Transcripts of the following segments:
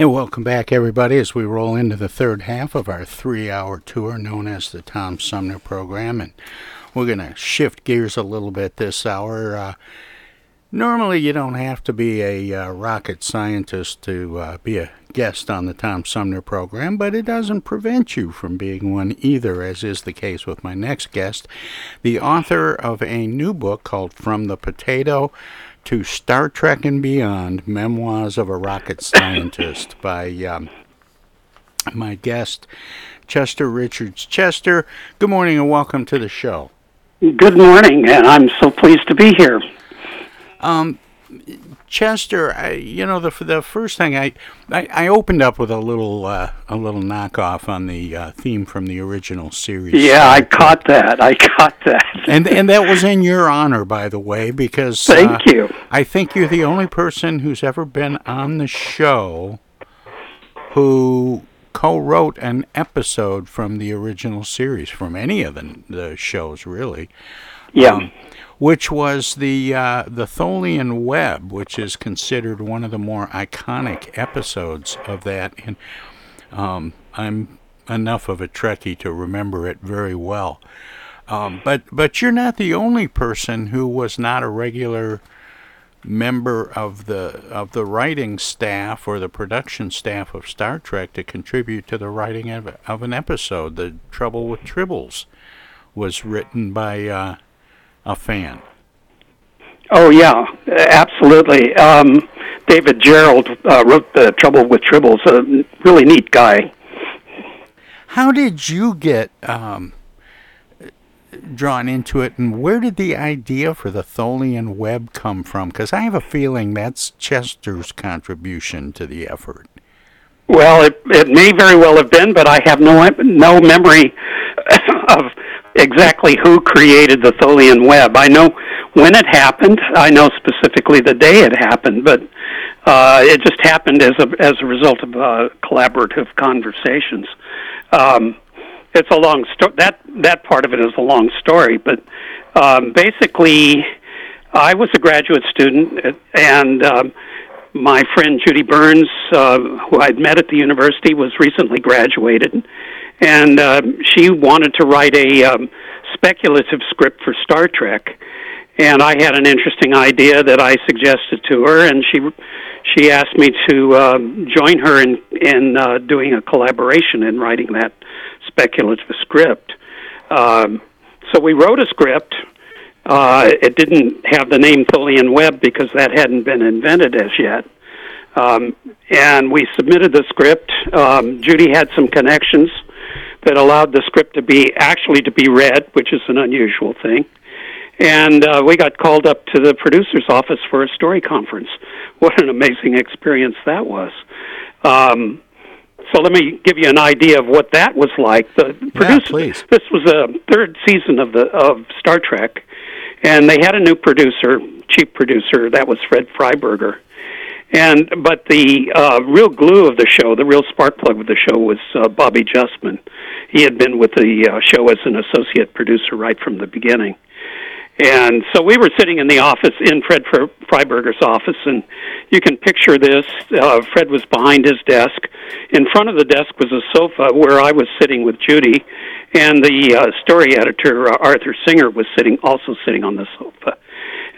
And welcome back, everybody, as we roll into the third half of our three hour tour known as the Tom Sumner Program. And we're going to shift gears a little bit this hour. Uh, normally, you don't have to be a uh, rocket scientist to uh, be a guest on the Tom Sumner Program, but it doesn't prevent you from being one either, as is the case with my next guest, the author of a new book called From the Potato to Star Trek and Beyond Memoirs of a Rocket Scientist by um, my guest, Chester Richards. Chester, good morning and welcome to the show. Good morning, and I'm so pleased to be here. Um, Chester, I, you know the the first thing I, I, I opened up with a little uh, a little knockoff on the uh, theme from the original series. Yeah, I caught that. I caught that. and and that was in your honor, by the way, because Thank uh, you. I think you're the only person who's ever been on the show who co-wrote an episode from the original series, from any of the the shows, really. Yeah. Um, which was the uh, the Tholian Web, which is considered one of the more iconic episodes of that. And um, I'm enough of a Trekkie to remember it very well. Um, but but you're not the only person who was not a regular member of the of the writing staff or the production staff of Star Trek to contribute to the writing of, of an episode. The Trouble with Tribbles was written by uh, a fan. Oh yeah, absolutely. Um, David Gerrold uh, wrote the Trouble with Tribbles. A really neat guy. How did you get um, drawn into it, and where did the idea for the Tholian Web come from? Because I have a feeling that's Chester's contribution to the effort. Well, it it may very well have been, but I have no no memory of exactly who created the Tholian Web. I know when it happened. I know specifically the day it happened, but uh, it just happened as a as a result of uh, collaborative conversations. Um, it's a long story. That that part of it is a long story, but um, basically, I was a graduate student, and um, my friend Judy Burns, uh, who I'd met at the university, was recently graduated, and uh, she wanted to write a um, speculative script for Star Trek. And I had an interesting idea that I suggested to her, and she she asked me to uh, join her in in uh, doing a collaboration in writing that speculative script. Um, so we wrote a script. Uh, it didn't have the name Tholian Web because that hadn't been invented as yet. Um, and we submitted the script. Um, Judy had some connections that allowed the script to be actually to be read, which is an unusual thing. And uh, we got called up to the producer's office for a story conference. What an amazing experience that was! Um, so let me give you an idea of what that was like. The producer, please. this was a third season of the of Star Trek, and they had a new producer, chief producer. That was Fred Freiberger, And but the uh, real glue of the show, the real spark plug of the show, was uh, Bobby Justman. He had been with the uh, show as an associate producer right from the beginning. And so we were sitting in the office in Fred Freiberger's office, and you can picture this. Uh, Fred was behind his desk. In front of the desk was a sofa where I was sitting with Judy, and the uh, story editor uh, Arthur Singer was sitting also sitting on the sofa.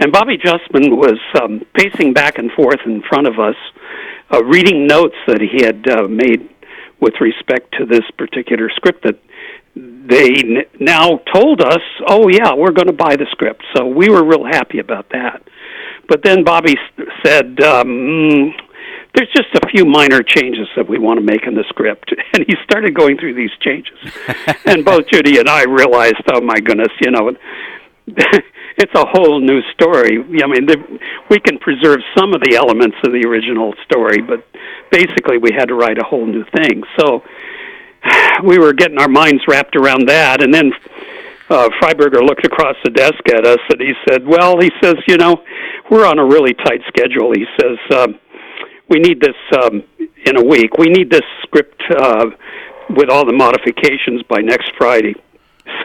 And Bobby Justman was um, pacing back and forth in front of us, uh, reading notes that he had uh, made with respect to this particular script that they n- now told us, oh yeah, we're going to buy the script. So we were real happy about that. But then Bobby s- said, um, there's just a few minor changes that we want to make in the script. And he started going through these changes. and both Judy and I realized, oh my goodness, you know, it's a whole new story. I mean, the, we can preserve some of the elements of the original story, but basically we had to write a whole new thing. So we were getting our minds wrapped around that, and then uh, Freiberger looked across the desk at us and he said, "Well, he says, you know, we're on a really tight schedule." He says, um, "We need this um, in a week. We need this script uh, with all the modifications by next Friday."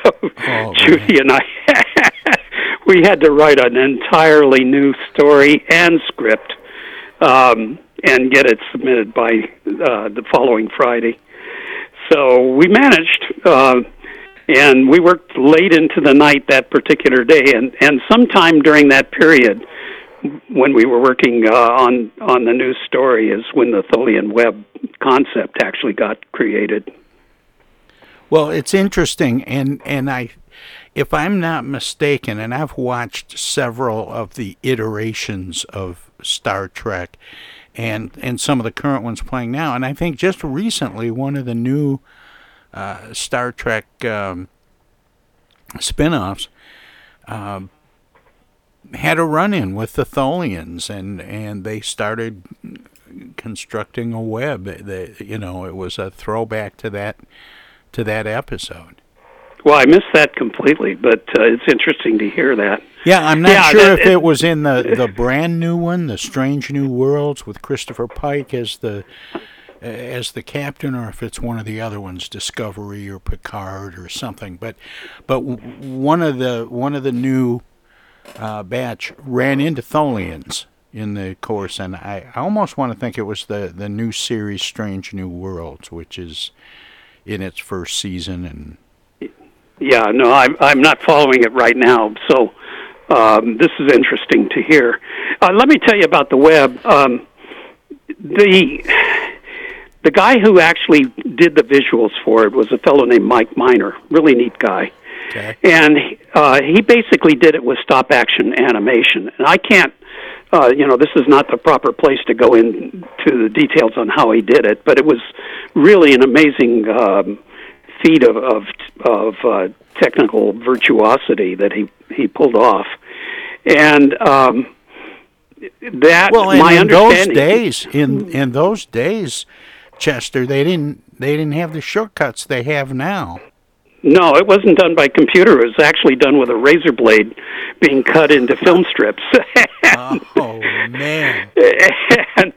So oh, Judy and I, we had to write an entirely new story and script, um, and get it submitted by uh, the following Friday. So we managed, uh, and we worked late into the night that particular day, and and sometime during that period, when we were working uh, on on the new story, is when the Tholian web concept actually got created. Well, it's interesting, and and I, if I'm not mistaken, and I've watched several of the iterations of Star Trek, and and some of the current ones playing now. And I think just recently, one of the new uh, Star Trek um, spin-offs um, had a run-in with the Tholians, and and they started constructing a web. They, you know, it was a throwback to that to that episode. Well, I missed that completely, but uh, it's interesting to hear that. Yeah, I'm not yeah, sure that, if it, it was in the the brand new one, the Strange New Worlds, with Christopher Pike as the as the captain, or if it's one of the other ones, Discovery or Picard or something. But but one of the one of the new uh, batch ran into Tholians in the course, and I, I almost want to think it was the the new series Strange New Worlds, which is in its first season and yeah, no, I'm I'm not following it right now. So um, this is interesting to hear. Uh, let me tell you about the web. Um, the the guy who actually did the visuals for it was a fellow named Mike Minor, really neat guy. Okay. And uh, he basically did it with stop action animation. And I can't, uh, you know, this is not the proper place to go into the details on how he did it, but it was really an amazing um, feat of of, of uh, technical virtuosity that he he pulled off, and um, that well, my in those days, in in those days, Chester, they didn't they didn't have the shortcuts they have now. No, it wasn't done by computer. It was actually done with a razor blade being cut into film strips. and, oh man! And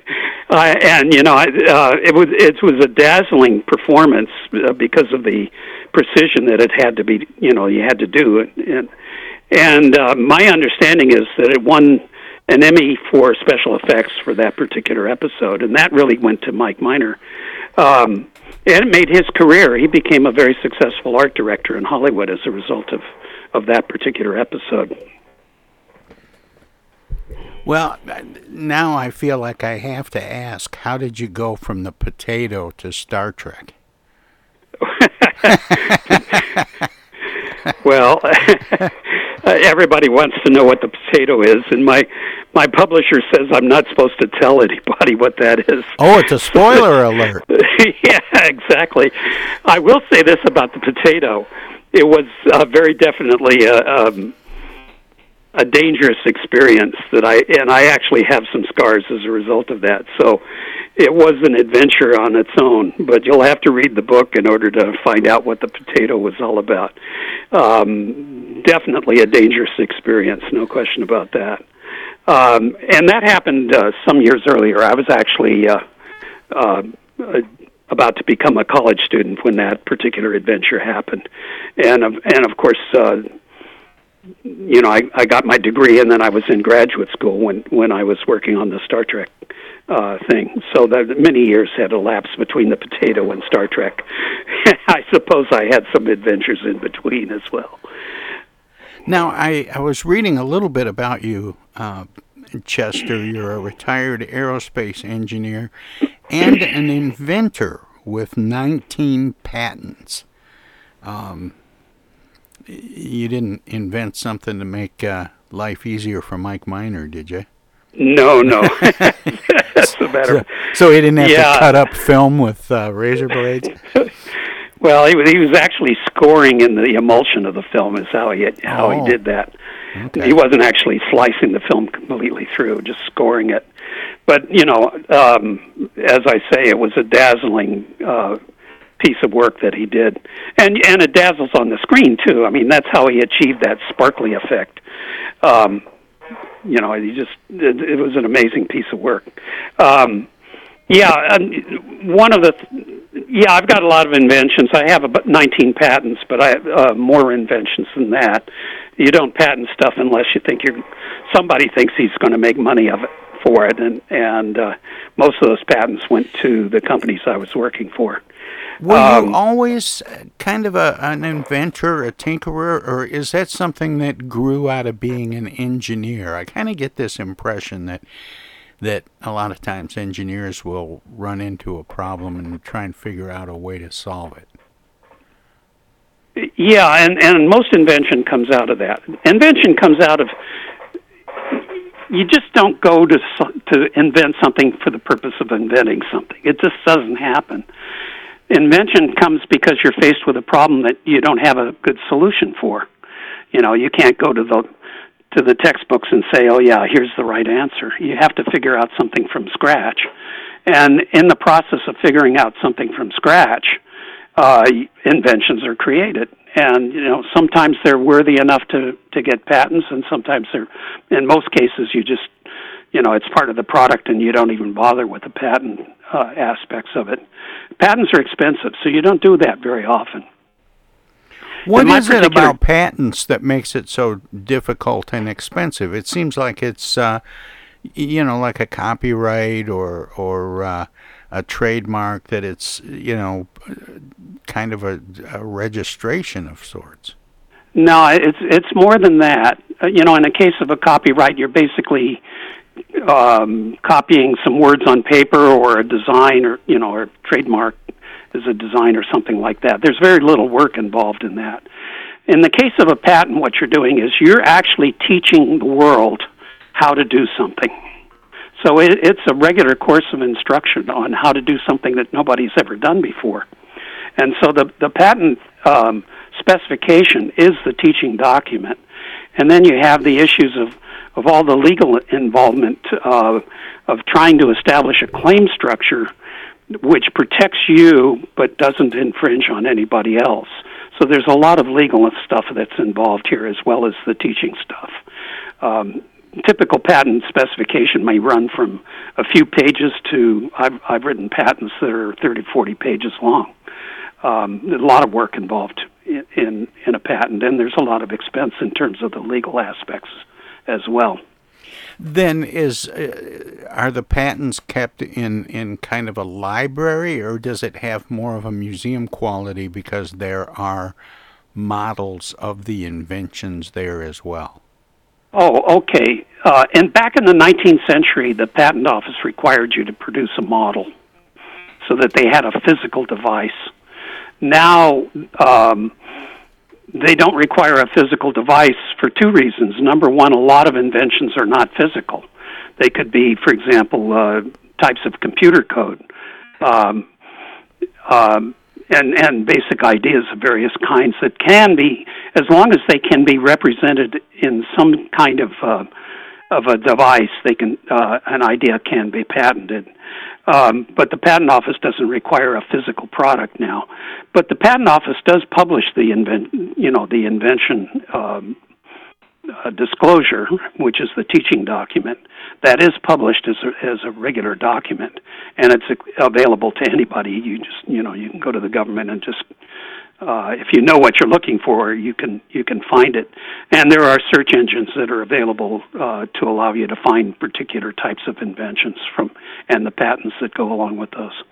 uh, and you know, uh, it was it was a dazzling performance uh, because of the precision that it had to be. You know, you had to do it. And and uh, my understanding is that it won an Emmy for special effects for that particular episode, and that really went to Mike Minor. Um, and it made his career. He became a very successful art director in Hollywood as a result of of that particular episode. Well, now I feel like I have to ask: How did you go from the potato to Star Trek? well, everybody wants to know what the potato is, and my my publisher says I'm not supposed to tell anybody what that is. Oh, it's a spoiler alert. yeah, exactly. I will say this about the potato: it was uh, very definitely a, um, a dangerous experience that I and I actually have some scars as a result of that. So it was an adventure on its own, but you'll have to read the book in order to find out what the potato was all about. Um, definitely a dangerous experience, no question about that. Um, and that happened uh, some years earlier. I was actually uh, uh, about to become a college student when that particular adventure happened, and of, and of course, uh, you know, I, I got my degree, and then I was in graduate school when when I was working on the Star Trek uh, thing. So that many years had elapsed between the potato and Star Trek. I suppose I had some adventures in between as well. Now, I, I was reading a little bit about you, uh, Chester. You're a retired aerospace engineer and an inventor with 19 patents. Um, you didn't invent something to make uh, life easier for Mike Minor, did you? No, no. That's the better. So, so, he didn't have yeah. to cut up film with uh, razor blades. well, he was he was actually scoring in the emulsion of the film. Is how he how oh. he did that. Okay. He wasn't actually slicing the film completely through, just scoring it. But you know, um, as I say, it was a dazzling uh, piece of work that he did, and and it dazzles on the screen too. I mean, that's how he achieved that sparkly effect. Um, you know, he just it, it was an amazing piece of work. Um, yeah, and one of the yeah, I've got a lot of inventions. I have about 19 patents, but I have uh, more inventions than that. You don't patent stuff unless you think you're somebody thinks he's going to make money of it for it, and and uh, most of those patents went to the companies I was working for. Were um, you always kind of a, an inventor, a tinkerer, or is that something that grew out of being an engineer? I kind of get this impression that that a lot of times engineers will run into a problem and try and figure out a way to solve it. Yeah, and and most invention comes out of that. Invention comes out of you just don't go to to invent something for the purpose of inventing something. It just doesn't happen. Invention comes because you're faced with a problem that you don't have a good solution for. You know, you can't go to the to the textbooks and say, "Oh yeah, here's the right answer." You have to figure out something from scratch. And in the process of figuring out something from scratch, uh, inventions are created and you know sometimes they're worthy enough to to get patents and sometimes they're in most cases you just you know it's part of the product and you don't even bother with the patent uh, aspects of it patents are expensive so you don't do that very often what is it about patents that makes it so difficult and expensive it seems like it's uh, you know like a copyright or or uh, a trademark that it's you know kind of a, a registration of sorts. No, it's it's more than that. Uh, you know, in the case of a copyright, you're basically um, copying some words on paper or a design or you know or trademark is a design or something like that. There's very little work involved in that. In the case of a patent, what you're doing is you're actually teaching the world how to do something. So it, it's a regular course of instruction on how to do something that nobody's ever done before. And so the, the patent um, specification is the teaching document. And then you have the issues of, of all the legal involvement uh, of trying to establish a claim structure which protects you but doesn't infringe on anybody else. So there's a lot of legal stuff that's involved here as well as the teaching stuff. Um, typical patent specification may run from a few pages to I've, I've written patents that are 30, 40 pages long. Um, a lot of work involved in, in, in a patent, and there's a lot of expense in terms of the legal aspects as well. Then is uh, are the patents kept in in kind of a library, or does it have more of a museum quality because there are models of the inventions there as well? Oh, okay. Uh, and back in the 19th century, the patent office required you to produce a model so that they had a physical device. Now, um, they don't require a physical device for two reasons. Number one, a lot of inventions are not physical. They could be, for example, uh, types of computer code. Um, um, and and basic ideas of various kinds that can be, as long as they can be represented in some kind of uh, of a device, they can uh, an idea can be patented. Um, but the patent office doesn't require a physical product now. But the patent office does publish the invent, you know, the invention um, uh, disclosure, which is the teaching document, that is published as a, as a regular document, and it's available to anybody. You just you know you can go to the government and just uh, if you know what you're looking for, you can you can find it. And there are search engines that are available uh, to allow you to find particular types of inventions from and the patents that go along with those.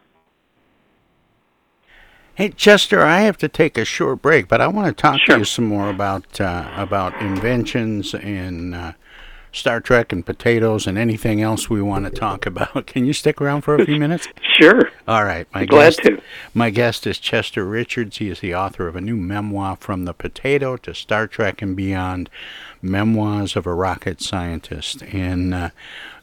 Hey Chester, I have to take a short break, but I want to talk sure. to you some more about uh, about inventions and uh, Star Trek and potatoes and anything else we want to talk about. Can you stick around for a few minutes? sure. All right. My Glad guest, to. My guest is Chester Richards. He is the author of a new memoir, From the Potato to Star Trek and Beyond Memoirs of a Rocket Scientist. And uh,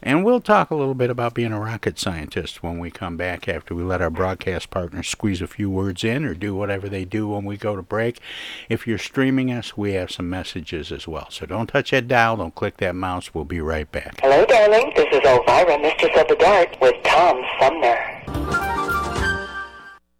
and we'll talk a little bit about being a rocket scientist when we come back after we let our broadcast partners squeeze a few words in or do whatever they do when we go to break. If you're streaming us, we have some messages as well. So don't touch that dial, don't click that mouse. We'll be right back. Hello, darling. This is Elvira, Mistress of the Dark, with Tom Sumner.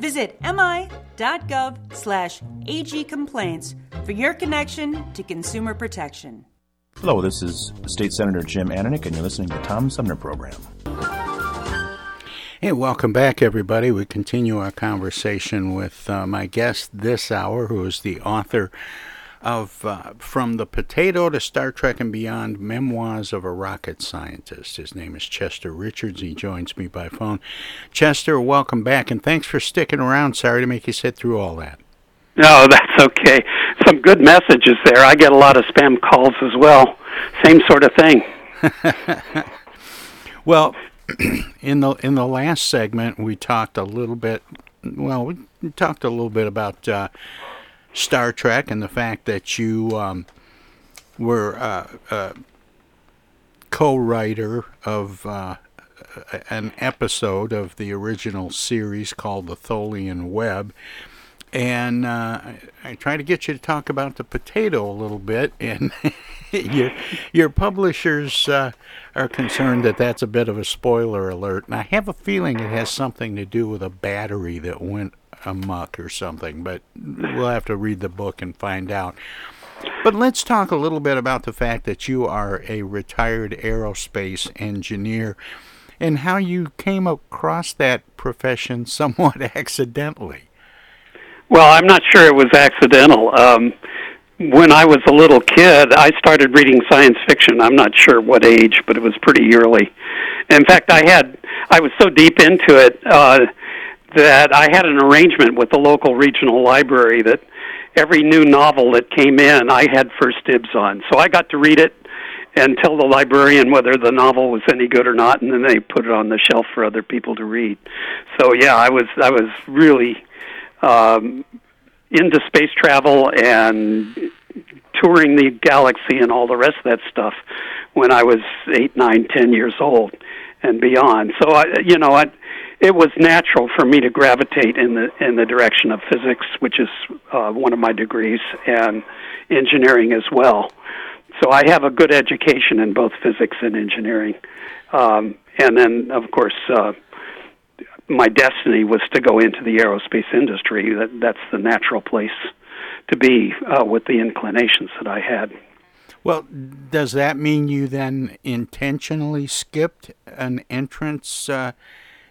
Visit mi.gov slash agcomplaints for your connection to consumer protection. Hello, this is State Senator Jim Ananich, and you're listening to the Tom Sumner Program. Hey, welcome back, everybody. We continue our conversation with uh, my guest this hour, who is the author of uh, From the Potato to Star Trek and Beyond Memoirs of a Rocket Scientist. His name is Chester Richards. He joins me by phone. Chester, welcome back, and thanks for sticking around. Sorry to make you sit through all that. No, that's okay. Some good messages there. I get a lot of spam calls as well. Same sort of thing. well, in the in the last segment, we talked a little bit. Well, we talked a little bit about uh, Star Trek and the fact that you um, were uh, a co-writer of uh, an episode of the original series called The Tholian Web. And uh, I try to get you to talk about the potato a little bit, and your your publishers uh, are concerned that that's a bit of a spoiler alert. And I have a feeling it has something to do with a battery that went amok or something, but we'll have to read the book and find out. But let's talk a little bit about the fact that you are a retired aerospace engineer and how you came across that profession somewhat accidentally. Well, I'm not sure it was accidental. Um, when I was a little kid, I started reading science fiction. I'm not sure what age, but it was pretty early. In fact, I had I was so deep into it uh, that I had an arrangement with the local regional library that every new novel that came in, I had first dibs on. So I got to read it and tell the librarian whether the novel was any good or not, and then they put it on the shelf for other people to read. So yeah, I was I was really um, into space travel and touring the galaxy and all the rest of that stuff when I was eight, nine, ten years old and beyond. So I, you know, I it was natural for me to gravitate in the in the direction of physics, which is uh, one of my degrees, and engineering as well. So I have a good education in both physics and engineering, um, and then of course uh, my destiny was to go into the aerospace industry. That that's the natural place to be uh, with the inclinations that I had. Well, does that mean you then intentionally skipped an entrance? Uh,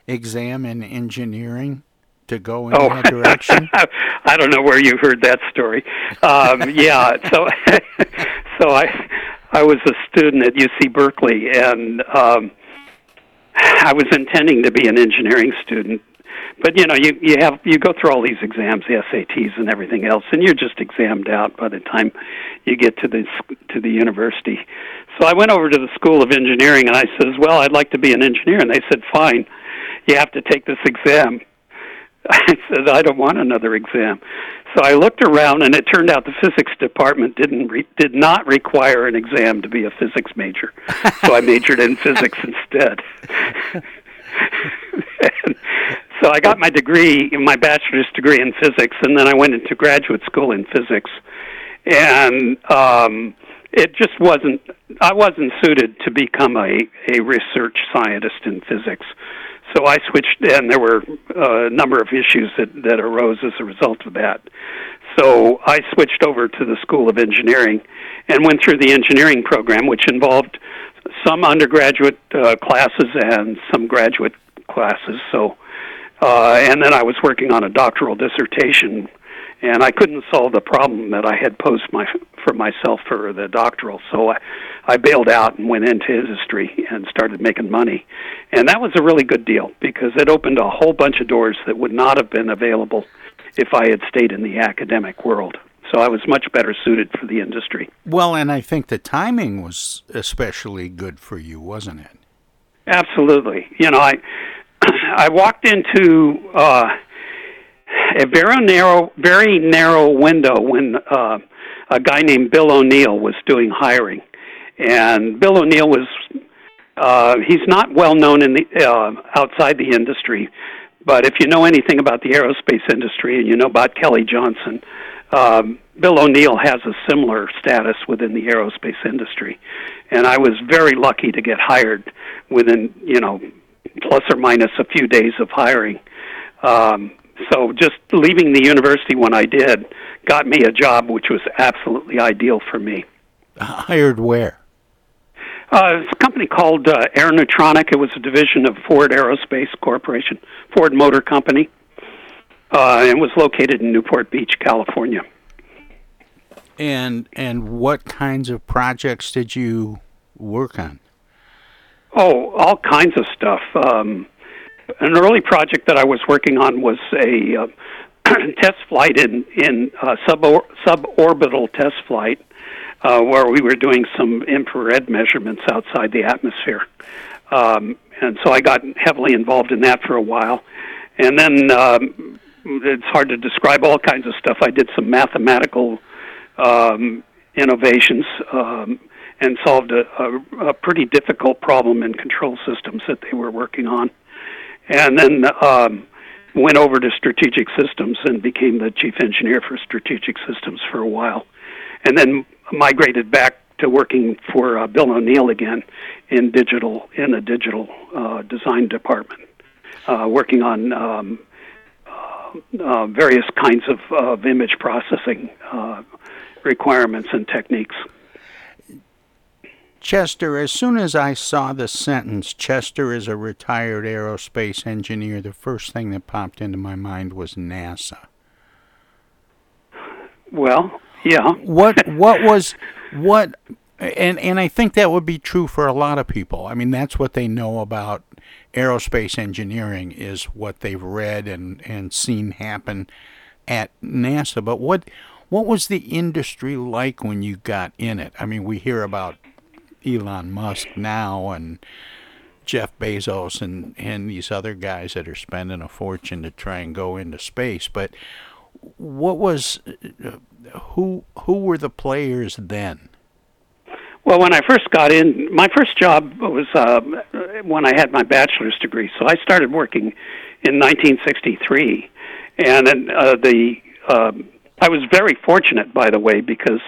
exam in engineering to go in oh. that direction? I don't know where you heard that story. Um, yeah, so so I I was a student at UC Berkeley, and um, I was intending to be an engineering student. But you know, you you have you go through all these exams, the SATs and everything else, and you're just examined out by the time you get to the to the university. So I went over to the School of Engineering, and I says, "Well, I'd like to be an engineer," and they said, "Fine." You have to take this exam. I said, I don't want another exam. So I looked around, and it turned out the physics department didn't re- did not require an exam to be a physics major. so I majored in physics instead. so I got my degree, my bachelor's degree in physics, and then I went into graduate school in physics. And um, it just wasn't. I wasn't suited to become a a research scientist in physics. So I switched, and there were uh, a number of issues that, that arose as a result of that. So I switched over to the School of Engineering and went through the engineering program, which involved some undergraduate uh, classes and some graduate classes. So, uh, and then I was working on a doctoral dissertation and I couldn't solve the problem that I had posed my, for myself for the doctoral. So I, I bailed out and went into industry and started making money, and that was a really good deal because it opened a whole bunch of doors that would not have been available if I had stayed in the academic world. So I was much better suited for the industry. Well, and I think the timing was especially good for you, wasn't it? Absolutely. You know, I I walked into uh, a very narrow, very narrow window when uh, a guy named Bill O'Neill was doing hiring, and Bill O'Neill was uh, he's not well known in the uh, outside the industry, but if you know anything about the aerospace industry and you know about Kelly Johnson, um, Bill O'Neill has a similar status within the aerospace industry, and I was very lucky to get hired within you know plus or minus a few days of hiring. Um, so just leaving the university when I did got me a job, which was absolutely ideal for me. Hired where? Uh, it's a company called uh, Aeronutronic. It was a division of Ford Aerospace Corporation, Ford Motor Company, uh, and was located in Newport Beach, California. And and what kinds of projects did you work on? Oh, all kinds of stuff. Um, an early project that I was working on was a uh, test flight in in uh, subor- suborbital test flight, uh, where we were doing some infrared measurements outside the atmosphere, um, and so I got heavily involved in that for a while, and then um, it's hard to describe all kinds of stuff. I did some mathematical um, innovations. Um, and solved a, a, a pretty difficult problem in control systems that they were working on and then um, went over to strategic systems and became the chief engineer for strategic systems for a while, and then migrated back to working for uh, Bill O'Neill again in digital in the digital uh, design department, uh, working on um, uh, uh, various kinds of, of image processing uh, requirements and techniques. Chester, as soon as I saw the sentence, Chester is a retired aerospace engineer, the first thing that popped into my mind was NASA. Well, yeah. what what was what and and I think that would be true for a lot of people. I mean, that's what they know about aerospace engineering is what they've read and and seen happen at NASA. But what what was the industry like when you got in it? I mean, we hear about Elon Musk now and Jeff Bezos and, and these other guys that are spending a fortune to try and go into space. But what was who who were the players then? Well, when I first got in, my first job was uh, when I had my bachelor's degree. So I started working in 1963, and uh, the uh, I was very fortunate, by the way, because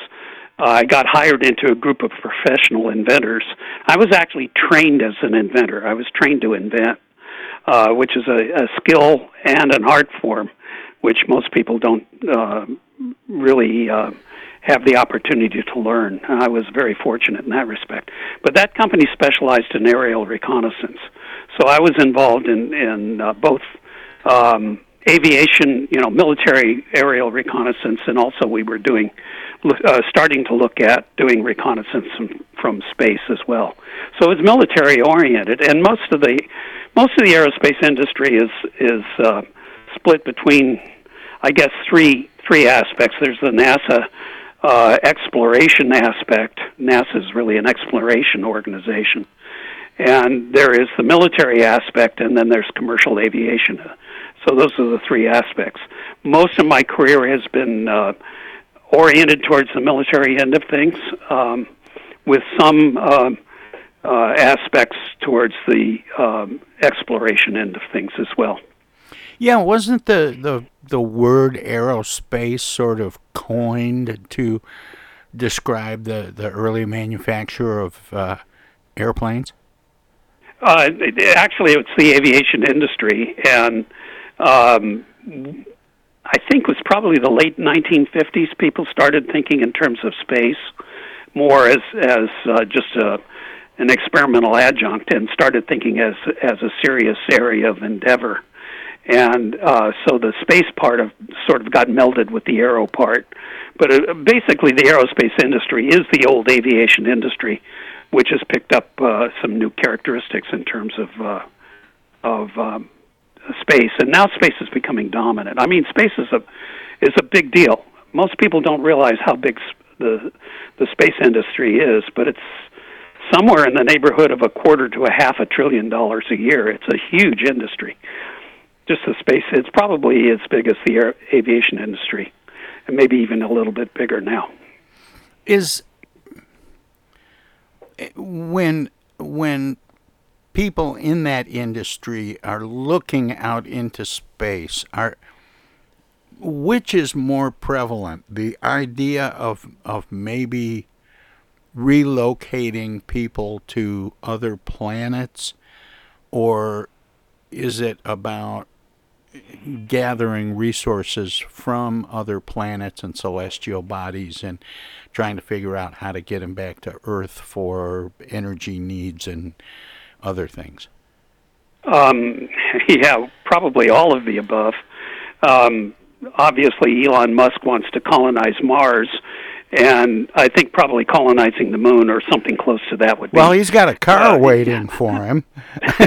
uh, I got hired into a group of professional inventors. I was actually trained as an inventor. I was trained to invent, uh, which is a, a skill and an art form, which most people don't uh, really uh, have the opportunity to learn. I was very fortunate in that respect. But that company specialized in aerial reconnaissance, so I was involved in in uh, both. Um, aviation, you know, military aerial reconnaissance, and also we were doing uh, starting to look at doing reconnaissance from, from space as well. So it's military oriented, and most of the most of the aerospace industry is is uh, split between, I guess, three three aspects. There's the NASA uh, exploration aspect. NASA is really an exploration organization, and there is the military aspect, and then there's commercial aviation. So those are the three aspects. Most of my career has been uh, oriented towards the military end of things, um, with some uh, uh, aspects towards the um, exploration end of things as well. Yeah, wasn't the, the the word aerospace sort of coined to describe the, the early manufacture of uh, airplanes? Uh, actually, it's the aviation industry, and um, I think it was probably the late 1950s. People started thinking in terms of space more as as uh, just a an experimental adjunct, and started thinking as as a serious area of endeavor. And uh, so the space part of sort of got melded with the aero part. But uh, basically, the aerospace industry is the old aviation industry, which has picked up uh, some new characteristics in terms of uh, of um, space, and now space is becoming dominant. I mean, space is a is a big deal. Most people don't realize how big the the space industry is, but it's somewhere in the neighborhood of a quarter to a half a trillion dollars a year. It's a huge industry. Just the space, it's probably as big as the air, aviation industry, and maybe even a little bit bigger now. Is when when people in that industry are looking out into space are which is more prevalent the idea of of maybe relocating people to other planets or is it about gathering resources from other planets and celestial bodies and trying to figure out how to get them back to Earth for energy needs and other things? Um, yeah, probably all of the above. Um, obviously, Elon Musk wants to colonize Mars, and I think probably colonizing the moon or something close to that would be. Well, he's got a car uh, waiting for him.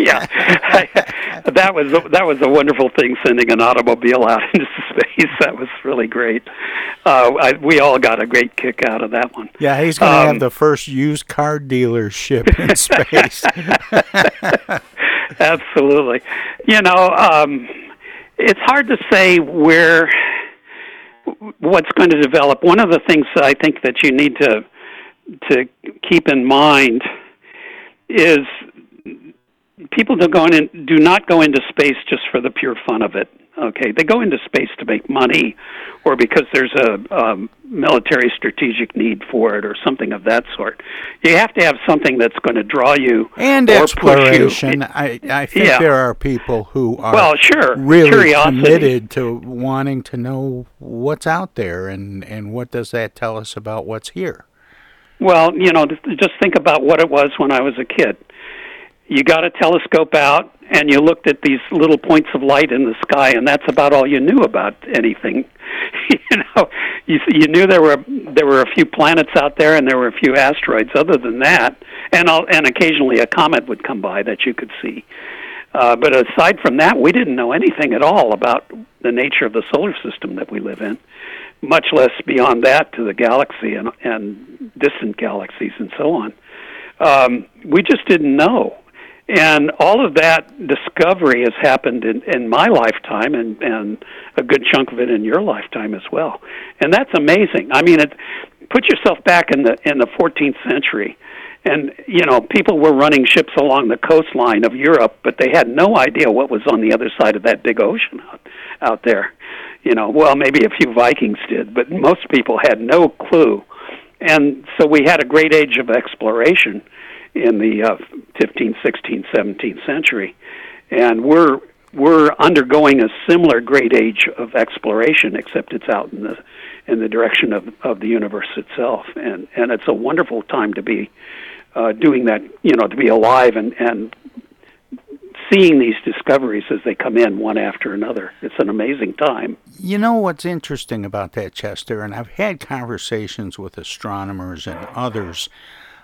yeah, I, that was that was a wonderful thing sending an automobile out into space. That was really great. Uh, I, we all got a great kick out of that one. Yeah, he's going to um, have the first used car dealership in space. Absolutely. You know, um, it's hard to say where what's going to develop. One of the things I think that you need to to keep in mind is people do go in, do not go into space just for the pure fun of it. Okay, they go into space to make money, or because there's a um, military strategic need for it, or something of that sort. You have to have something that's going to draw you or push you. and exploration. I I think yeah. there are people who are well, sure, really Curiosity. committed to wanting to know what's out there, and and what does that tell us about what's here. Well, you know, just think about what it was when I was a kid you got a telescope out and you looked at these little points of light in the sky and that's about all you knew about anything. You know you you knew there were there were a few planets out there and there were a few asteroids. Other than that and all, and occasionally a comet would come by that you could see. Uh, but aside from that we didn't know anything at all about the nature of the solar system that we live in much less beyond that to the galaxy and and distant galaxies and so on. Um, we just didn't know and all of that discovery has happened in, in my lifetime and, and a good chunk of it in your lifetime as well. And that's amazing. I mean, it, put yourself back in the in the 14th century and you know people were running ships along the coastline of Europe but they had no idea what was on the other side of that big ocean out, out there you know well maybe a few vikings did but most people had no clue and so we had a great age of exploration in the uh, 15th, 16th, 17th century, and we're we're undergoing a similar great age of exploration, except it's out in the in the direction of of the universe itself, and and it's a wonderful time to be uh, doing that. You know, to be alive and and seeing these discoveries as they come in one after another. It's an amazing time. You know what's interesting about that, Chester, and I've had conversations with astronomers and others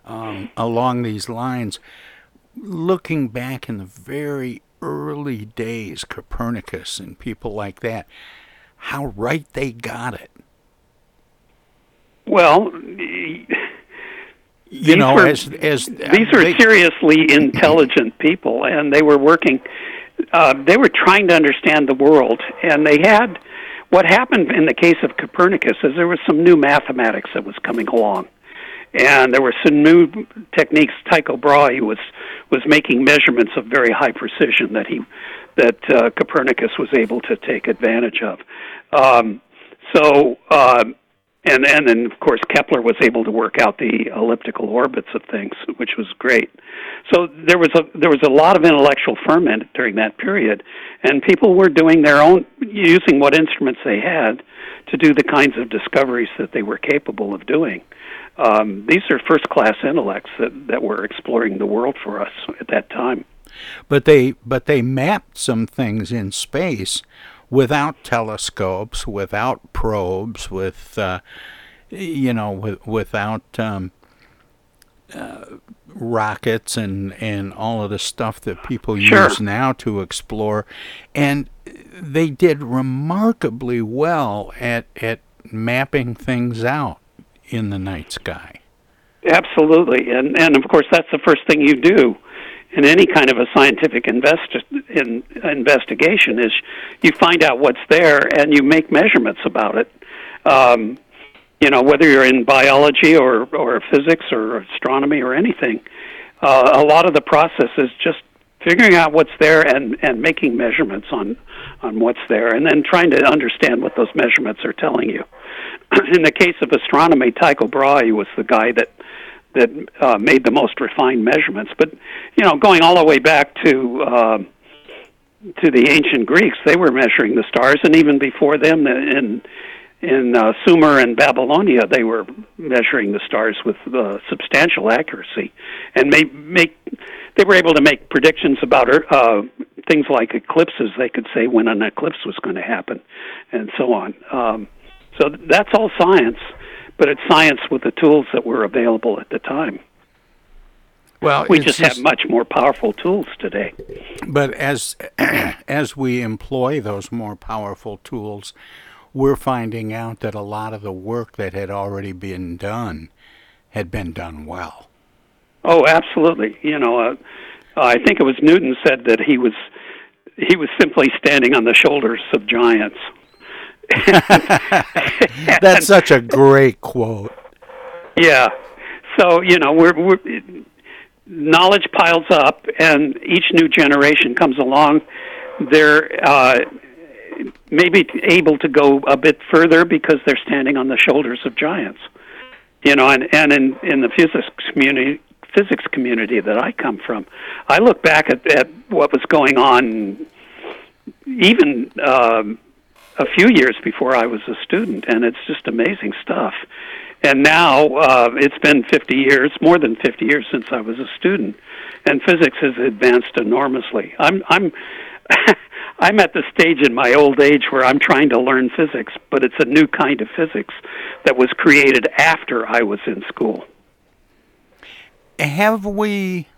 um, along these lines. Looking back in the very early days, Copernicus and people like that, how right they got it. Well, you know, were, as, as these are they, seriously intelligent people, and they were working. Uh, they were trying to understand the world, and they had. What happened in the case of Copernicus is there was some new mathematics that was coming along, and there were some new techniques. Tycho Brahe was was making measurements of very high precision that he that uh, Copernicus was able to take advantage of. Um, so, uh, and and then of course Kepler was able to work out the elliptical orbits of things, which was great. So there was a there was a lot of intellectual ferment during that period, and people were doing their own using what instruments they had to do the kinds of discoveries that they were capable of doing um, these are first class intellects that, that were exploring the world for us at that time. But they but they mapped some things in space without telescopes, without probes, with uh, you know, with, without um, uh, rockets and and all of the stuff that people sure. use now to explore, and they did remarkably well at at mapping things out in the night sky. Absolutely, and and of course that's the first thing you do in any kind of a scientific invest in investigation is you find out what's there and you make measurements about it. Um, you know whether you're in biology or or physics or astronomy or anything. Uh, a lot of the process is just figuring out what's there and and making measurements on on what's there and then trying to understand what those measurements are telling you in the case of astronomy, Tycho Brahe was the guy that that uh, made the most refined measurements. But you know, going all the way back to uh, to the ancient Greeks, they were measuring the stars, and even before them, in in uh, Sumer and Babylonia, they were measuring the stars with uh, substantial accuracy, and make make they were able to make predictions about uh, things like eclipses. They could say when an eclipse was going to happen, and so on. Um, so that's all science, but it's science with the tools that were available at the time. Well, we just, just have much more powerful tools today. But as as we employ those more powerful tools, we're finding out that a lot of the work that had already been done had been done well. Oh, absolutely. You know, uh, I think it was Newton said that he was he was simply standing on the shoulders of giants. That's such a great quote. Yeah. So, you know, we're, we're knowledge piles up and each new generation comes along they're uh maybe able to go a bit further because they're standing on the shoulders of giants you know and and in in the physics community physics community that I come from I look back at at what was going on even um a few years before I was a student and it's just amazing stuff and now uh, it's been 50 years, more than 50 years since I was a student, and physics has advanced enormously. I'm I'm I'm at the stage in my old age where I'm trying to learn physics, but it's a new kind of physics that was created after I was in school. Have we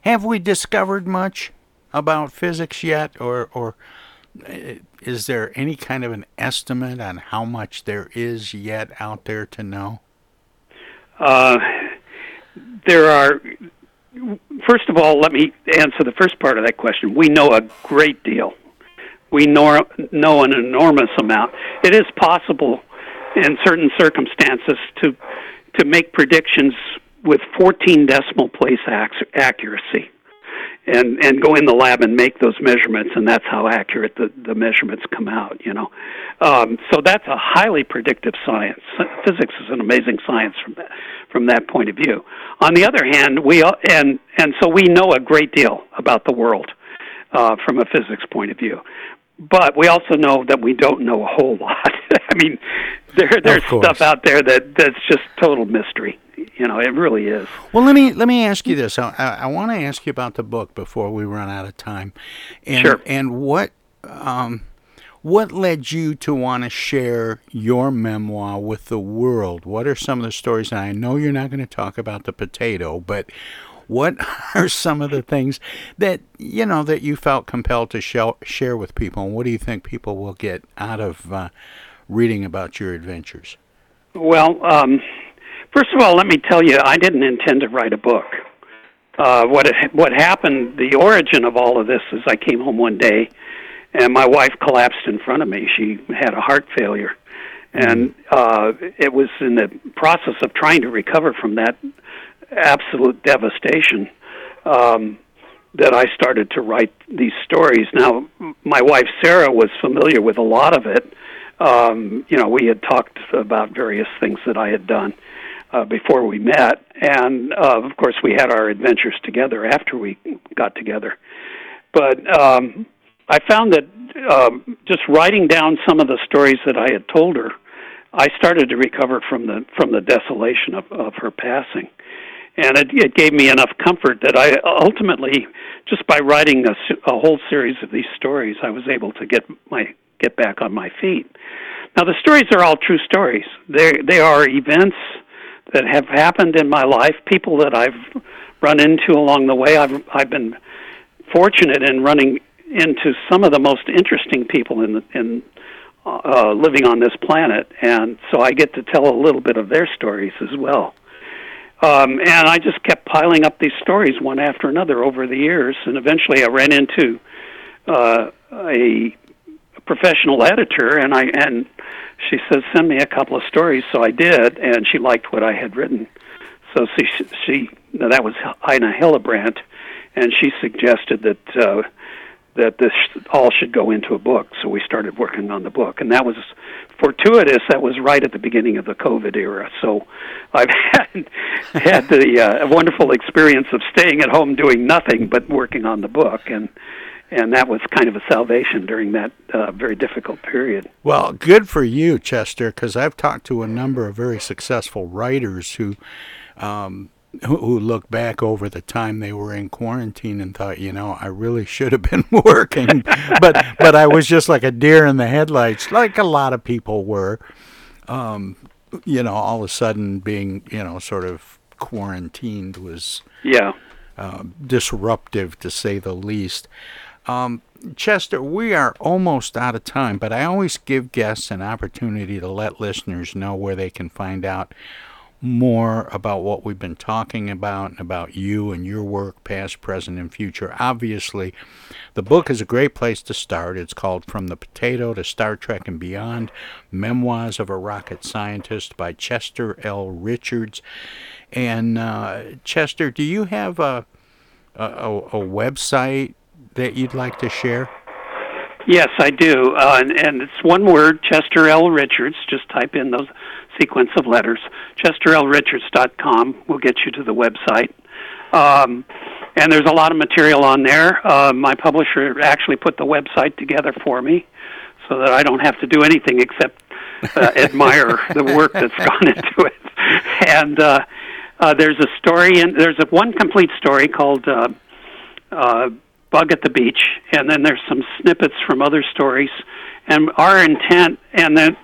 have we discovered much about physics yet, or or is there any kind of an estimate on how much there is yet out there to know? Uh, there are. First of all, let me answer the first part of that question. We know a great deal. We know, know an enormous amount. It is possible, in certain circumstances, to to make predictions with 14 decimal place accuracy and and go in the lab and make those measurements and that's how accurate the the measurements come out you know. Um, so that's a highly predictive science. Physics is an amazing science from that from that point of view. On the other hand we and and so we know a great deal about the world uh, from a physics point of view but we also know that we don't know a whole lot i mean there there's stuff out there that that's just total mystery you know, it really is. Well, let me let me ask you this. I, I want to ask you about the book before we run out of time. And, sure. And what um, what led you to want to share your memoir with the world? What are some of the stories? And I know you're not going to talk about the potato, but what are some of the things that you know that you felt compelled to show, share with people? And what do you think people will get out of uh, reading about your adventures? Well, um, First of all, let me tell you, I didn't intend to write a book. Uh, what it, what happened? The origin of all of this is I came home one day, and my wife collapsed in front of me. She had a heart failure, and uh, it was in the process of trying to recover from that absolute devastation um, that I started to write these stories. Now, my wife Sarah was familiar with a lot of it. Um, you know, we had talked about various things that I had done uh, before we met, and uh, of course we had our adventures together after we got together. But um, I found that um, just writing down some of the stories that I had told her, I started to recover from the from the desolation of, of her passing, and it, it gave me enough comfort that I ultimately, just by writing a, a whole series of these stories, I was able to get my get back on my feet. Now the stories are all true stories. They they are events that have happened in my life, people that I've run into along the way. I've I've been fortunate in running into some of the most interesting people in the, in uh, living on this planet, and so I get to tell a little bit of their stories as well. Um, and I just kept piling up these stories one after another over the years, and eventually I ran into uh, a professional editor, and I and she says, "Send me a couple of stories." So I did, and she liked what I had written. So she, she that was Ina Hillebrand, and she suggested that uh, that this all should go into a book. So we started working on the book, and that was fortuitous. That was right at the beginning of the COVID era. So I've had had the uh, wonderful experience of staying at home doing nothing but working on the book, and and that was kind of a salvation during that uh, very difficult period. Well, good for you, Chester, because I've talked to a number of very successful writers who. Um, who look back over the time they were in quarantine and thought, you know, I really should have been working, but but I was just like a deer in the headlights, like a lot of people were. Um, you know, all of a sudden being, you know, sort of quarantined was yeah uh, disruptive to say the least. Um, Chester, we are almost out of time, but I always give guests an opportunity to let listeners know where they can find out more about what we've been talking about and about you and your work, past, present, and future. Obviously, the book is a great place to start. It's called From the Potato to Star Trek and Beyond Memoirs of a Rocket Scientist by Chester L. Richards. And, uh, Chester, do you have a, a, a website that you'd like to share? Yes, I do, uh, and, and it's one word, Chester L. Richards. Just type in those sequence of letters. ChesterLRichards.com will get you to the website. Um, and there's a lot of material on there. Uh, my publisher actually put the website together for me so that I don't have to do anything except uh, admire the work that's gone into it. And uh, uh, there's a story, and there's a one complete story called uh, uh, Bug at the Beach, and then there's some snippets from other stories. And our intent, and then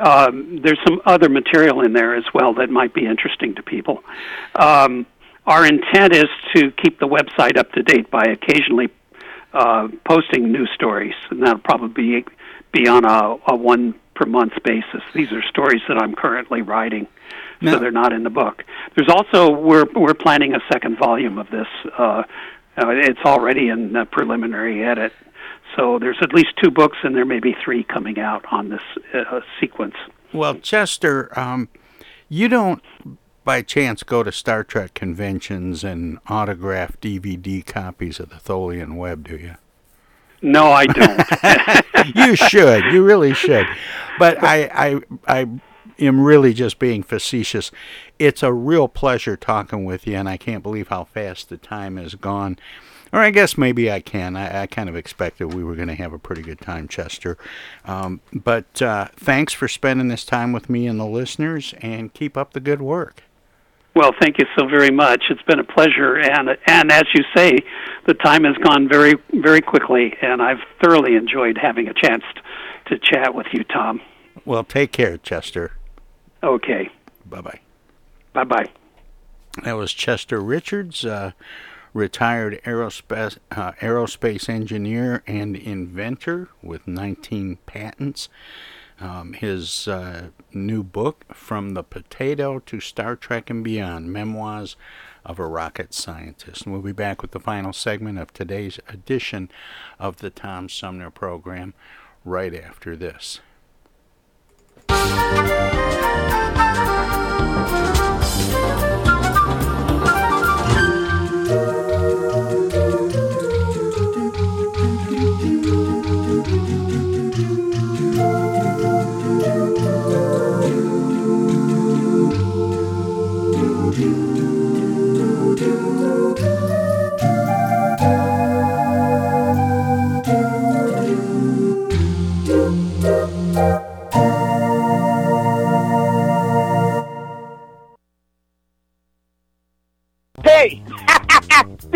um, there's some other material in there as well that might be interesting to people. Um, our intent is to keep the website up to date by occasionally uh, posting new stories, and that'll probably be, be on a, a one per month basis. These are stories that I'm currently writing, so they're not in the book. There's also we're we're planning a second volume of this. Uh, uh, it's already in preliminary edit. So there's at least two books, and there may be three coming out on this uh, sequence. Well, Chester, um, you don't by chance go to Star Trek conventions and autograph DVD copies of the Tholian Web, do you? No, I don't. you should. You really should. But I, I, I am really just being facetious. It's a real pleasure talking with you, and I can't believe how fast the time has gone. Or I guess maybe I can. I, I kind of expected we were going to have a pretty good time, Chester. Um, but uh, thanks for spending this time with me and the listeners, and keep up the good work. Well, thank you so very much. It's been a pleasure, and and as you say, the time has gone very very quickly, and I've thoroughly enjoyed having a chance to chat with you, Tom. Well, take care, Chester. Okay. Bye bye. Bye bye. That was Chester Richards, uh, retired aerospace uh, aerospace engineer and inventor with 19 patents. Um, his uh, new book, From the Potato to Star Trek and Beyond Memoirs of a Rocket Scientist. And we'll be back with the final segment of today's edition of the Tom Sumner program right after this.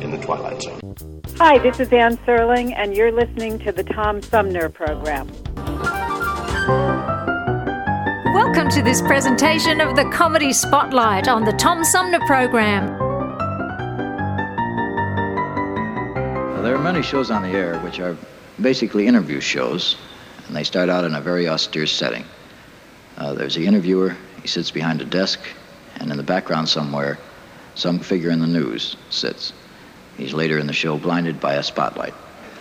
In the Twilight Zone. Hi, this is Ann Serling, and you're listening to the Tom Sumner Program. Welcome to this presentation of the Comedy Spotlight on the Tom Sumner Program. Well, there are many shows on the air which are basically interview shows, and they start out in a very austere setting. Uh, there's the interviewer, he sits behind a desk, and in the background somewhere, some figure in the news sits. He's later in the show blinded by a spotlight.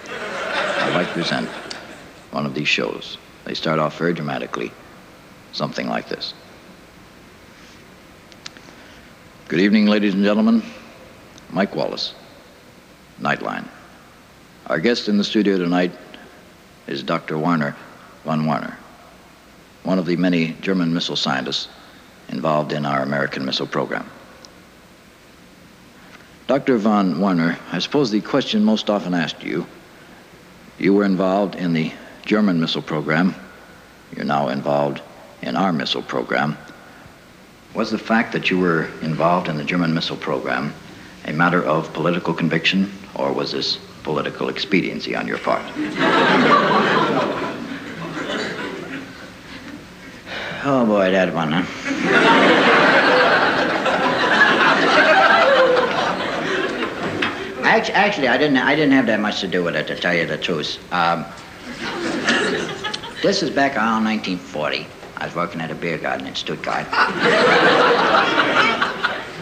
I'd like to present one of these shows. They start off very dramatically, something like this. Good evening, ladies and gentlemen. Mike Wallace, Nightline. Our guest in the studio tonight is Dr. Warner von Warner, one of the many German missile scientists involved in our American missile program. Dr. von Werner, I suppose the question most often asked you, you were involved in the German missile program. You're now involved in our missile program. Was the fact that you were involved in the German missile program a matter of political conviction, or was this political expediency on your part? oh boy, that one, huh? Act- Actually, I didn't. I didn't have that much to do with it, to tell you the truth. Um, this is back around 1940. I was working at a beer garden in Stuttgart.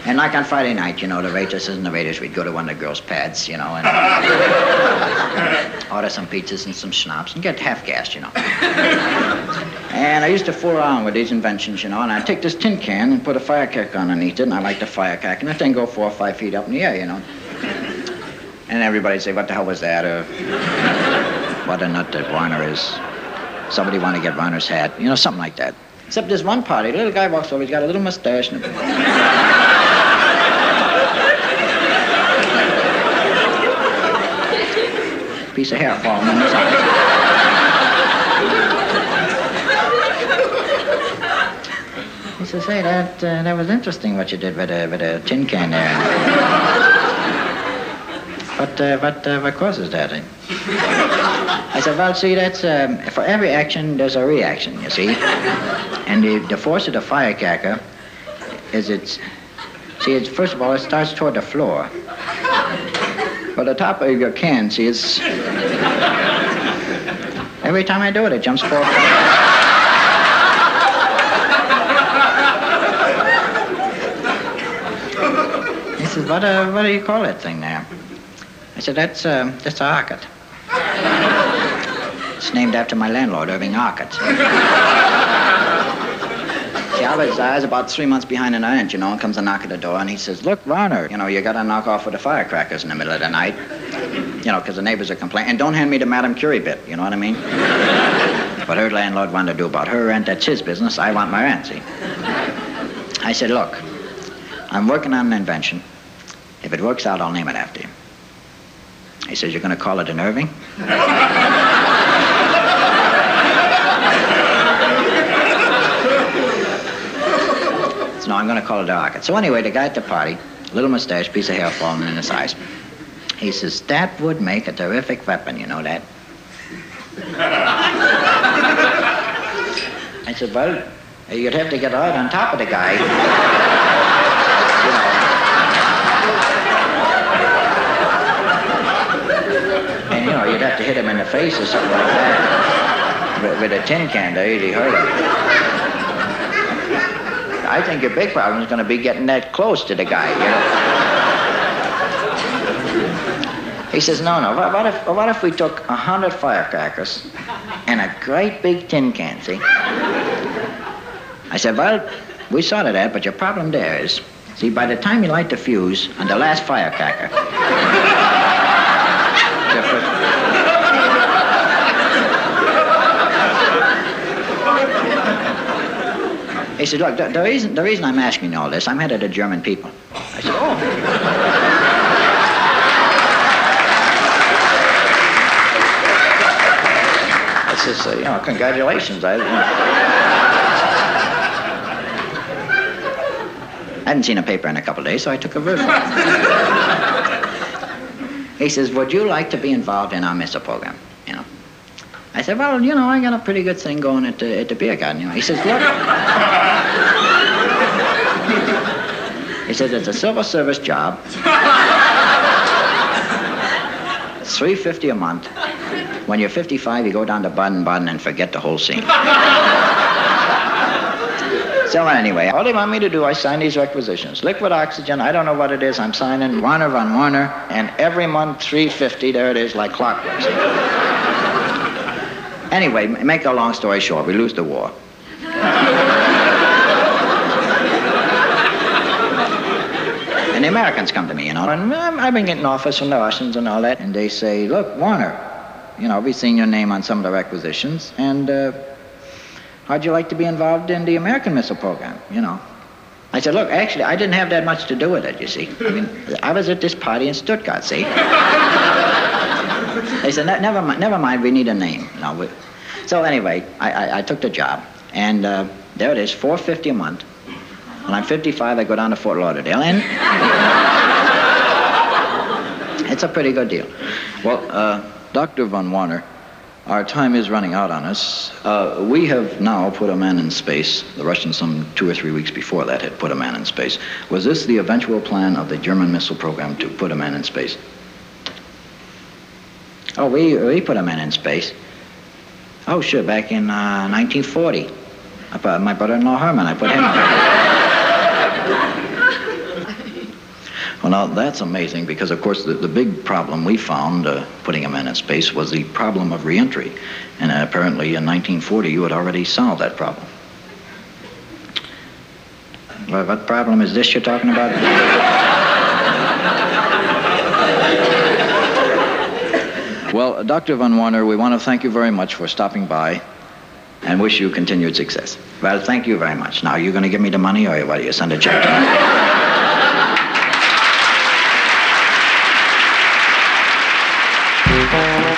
and like on Friday night, you know, the waitresses and the waiters, we'd go to one of the girls' pads, you know, and order some pizzas and some schnapps and get half gassed, you know. And I used to fool around with these inventions, you know, and I'd take this tin can and put a firecracker underneath it, and I like the firecracker, and that thing go four or five feet up in the air, you know. And everybody'd say, what the hell was that? Or what a nut that Warner is. Somebody want to get Warner's hat. You know, something like that. Except there's one party, the little guy walks over, he's got a little mustache and a... piece of hair falling on his eye. He says, hey, that, uh, that was interesting what you did with a, with a tin can there. But uh, what, uh, what causes that? I said, well, see, that's um, for every action there's a reaction, you see, and the, the force of the firecracker is it's see, it's first of all it starts toward the floor, but the top of your can, see, it's every time I do it, it jumps forward. He says, what, uh, what do you call that thing there? I said, that's, uh, that's a rocket. It's named after my landlord, Irving Arcott. See, I was, I was about three months behind in rent, you know, and comes a knock at the door, and he says, look, Warner, you know, you gotta knock off with the firecrackers in the middle of the night. You know, because the neighbors are complaining. And don't hand me the Madame Curie bit, you know what I mean? What her landlord wanted to do about her rent, that's his business. I want my rent, see? I said, look, I'm working on an invention. If it works out, I'll name it after you. He says, You're going to call it an Irving? so, no, I'm going to call it a rocket. So, anyway, the guy at the party, little mustache, piece of hair falling in his eyes, he says, That would make a terrific weapon, you know that? I said, Well, you'd have to get right on top of the guy. You know. And, you know, you'd have to hit him in the face or something like that. With, with a tin can they really hurt him. I think your big problem is going to be getting that close to the guy, you know. He says, no, no, what, if, what if we took a hundred firecrackers and a great big tin can, see? I said, well, we sorted that, but your problem there is, see, by the time you light the fuse on the last firecracker, He said, look, the, the, reason, the reason I'm asking you all this, I'm headed to German people. I said, oh. I says, uh, you know, congratulations. I, you know. I hadn't seen a paper in a couple days, so I took a verse. he says, would you like to be involved in our missile program? You know. I said, well, you know, I got a pretty good thing going at the, at the beer garden. You know. He says, look. he says, it's a civil service job. It's 350 a month. When you're 55, you go down to Baden-Baden and forget the whole scene. so anyway, all they want me to do, I sign these requisitions. Liquid oxygen, I don't know what it is. I'm signing Warner von Warner, and every month 350, there it is, like clockwork. Anyway, make a long story short, we lose the war. The Americans come to me, you know, and I've been getting offers from the Russians and all that, and they say, look, Warner, you know, we've seen your name on some of the requisitions, and uh, how'd you like to be involved in the American missile program, you know? I said, look, actually, I didn't have that much to do with it, you see. I mean, I was at this party in Stuttgart, see? They said, "Ne- never mind, never mind, we need a name. No, we... So anyway, I, I, I took the job, and uh, there it is, 450 a month. When I'm 55, I go down to Fort Lauderdale, and it's a pretty good deal. Well, uh, Dr. Von Warner, our time is running out on us. Uh, we have now put a man in space. The Russians, some two or three weeks before that, had put a man in space. Was this the eventual plan of the German missile program to put a man in space? Oh, we, we put a man in space. Oh, sure, back in uh, 1940. I put, my brother-in-law Herman, I put him. Well, now that's amazing because, of course, the, the big problem we found uh, putting a man in space was the problem of reentry, and uh, apparently in 1940 you had already solved that problem. Well, what problem is this you're talking about? Well, Dr. Von Warner, we want to thank you very much for stopping by and wish you continued success. Well, thank you very much. Now, are you going to give me the money or what? You send a check to me?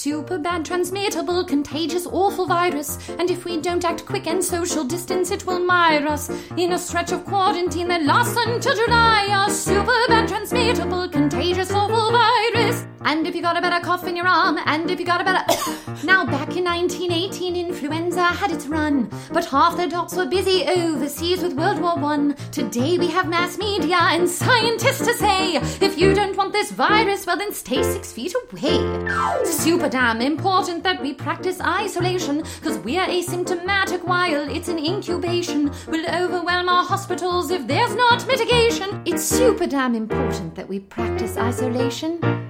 super bad, transmittable, contagious, awful virus. And if we don't act quick and social distance, it will mire us in a stretch of quarantine that lasts until July. A super bad, transmittable, contagious, awful virus. And if you got a better cough in your arm, and if you got a better. now, back in 1918, influenza had its run, but half the docs were busy overseas with World War One. Today we have mass media and scientists to say if you don't want this virus, well, then stay six feet away. Super damn important that we practice isolation, because we're asymptomatic while it's in incubation. We'll overwhelm our hospitals if there's not mitigation. It's super damn important that we practice isolation.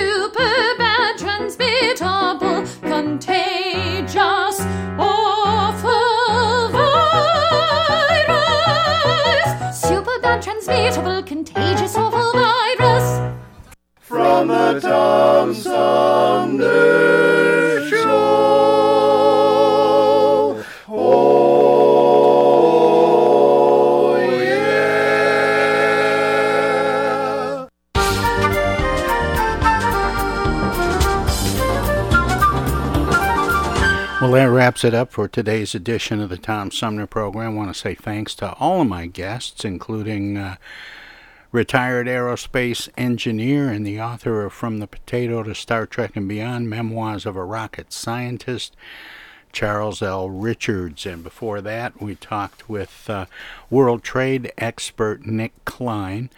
bad, transmittable, contagious, awful virus. Super bad, transmittable, contagious, awful virus. From the Tom Sumner Well, that wraps it up for today's edition of the Tom Sumner program. I want to say thanks to all of my guests, including uh, retired aerospace engineer and the author of From the Potato to Star Trek and Beyond Memoirs of a Rocket Scientist, Charles L. Richards. And before that, we talked with uh, world trade expert Nick Klein.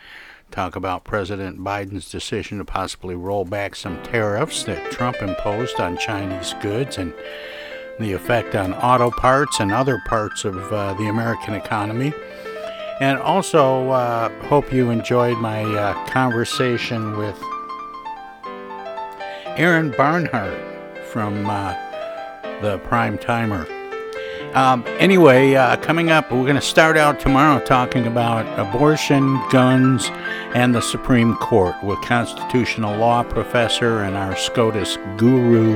Talk about President Biden's decision to possibly roll back some tariffs that Trump imposed on Chinese goods and the effect on auto parts and other parts of uh, the American economy. And also, uh, hope you enjoyed my uh, conversation with Aaron Barnhart from uh, the Prime Timer. Um, anyway, uh, coming up, we're going to start out tomorrow talking about abortion, guns, and the Supreme Court with constitutional law professor and our SCOTUS guru,